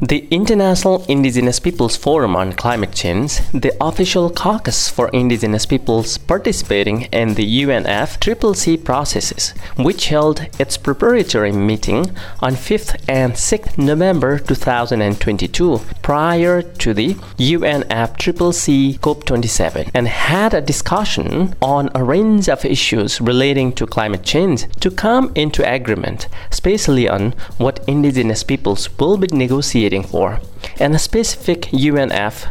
The International Indigenous Peoples Forum on Climate Change, the official caucus for indigenous peoples participating in the UNFCCC processes, which held its preparatory meeting on 5th and 6th November 2022 prior to the UNFCCC COP27 and had a discussion on a range of issues relating to climate change to come into agreement, especially on what indigenous peoples will be negotiating for, and specific UNF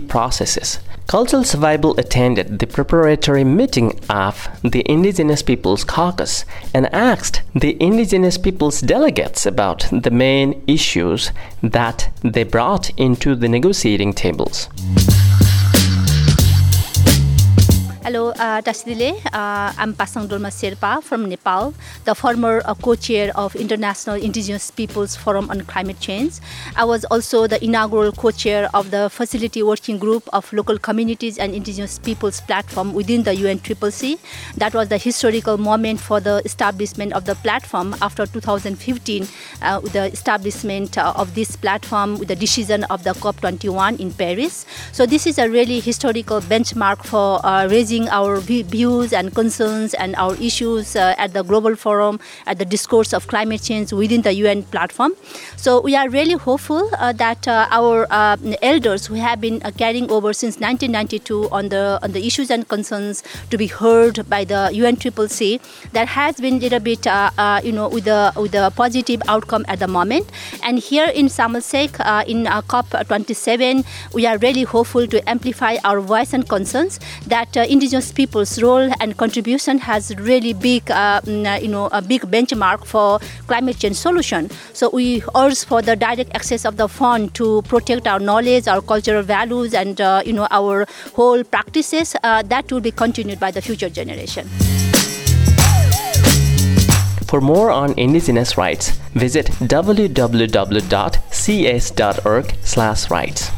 processes. Cultural Survival attended the preparatory meeting of the Indigenous Peoples Caucus and asked the Indigenous Peoples delegates about the main issues that they brought into the negotiating tables. Hello, uh, Tasdile. Uh, I'm Pasang Dolma Sherpa from Nepal, the former uh, co-chair of International Indigenous Peoples Forum on Climate Change. I was also the inaugural co-chair of the Facility Working Group of Local Communities and Indigenous Peoples Platform within the UNFCCC. That was the historical moment for the establishment of the platform after 2015, uh, with the establishment uh, of this platform with the decision of the COP21 in Paris. So this is a really historical benchmark for uh, raising our views and concerns and our issues uh, at the global forum, at the discourse of climate change within the UN platform. So we are really hopeful uh, that uh, our uh, elders who have been uh, carrying over since 1992 on the on the issues and concerns to be heard by the UNFCCC, that has been a little bit, uh, you know, with a with a positive outcome at the moment. And here in Sharm el Sheikh, in COP27, we are really hopeful to amplify our voice and concerns that indigenous people's role and contribution has really big, uh, you know, a big benchmark for climate change solution. So we urge for the direct access of the fund to protect our knowledge, our cultural values, and uh, you know our whole practices. Uh, that will be continued by the future generation. For more on indigenous rights, visit www.cs.org/rights.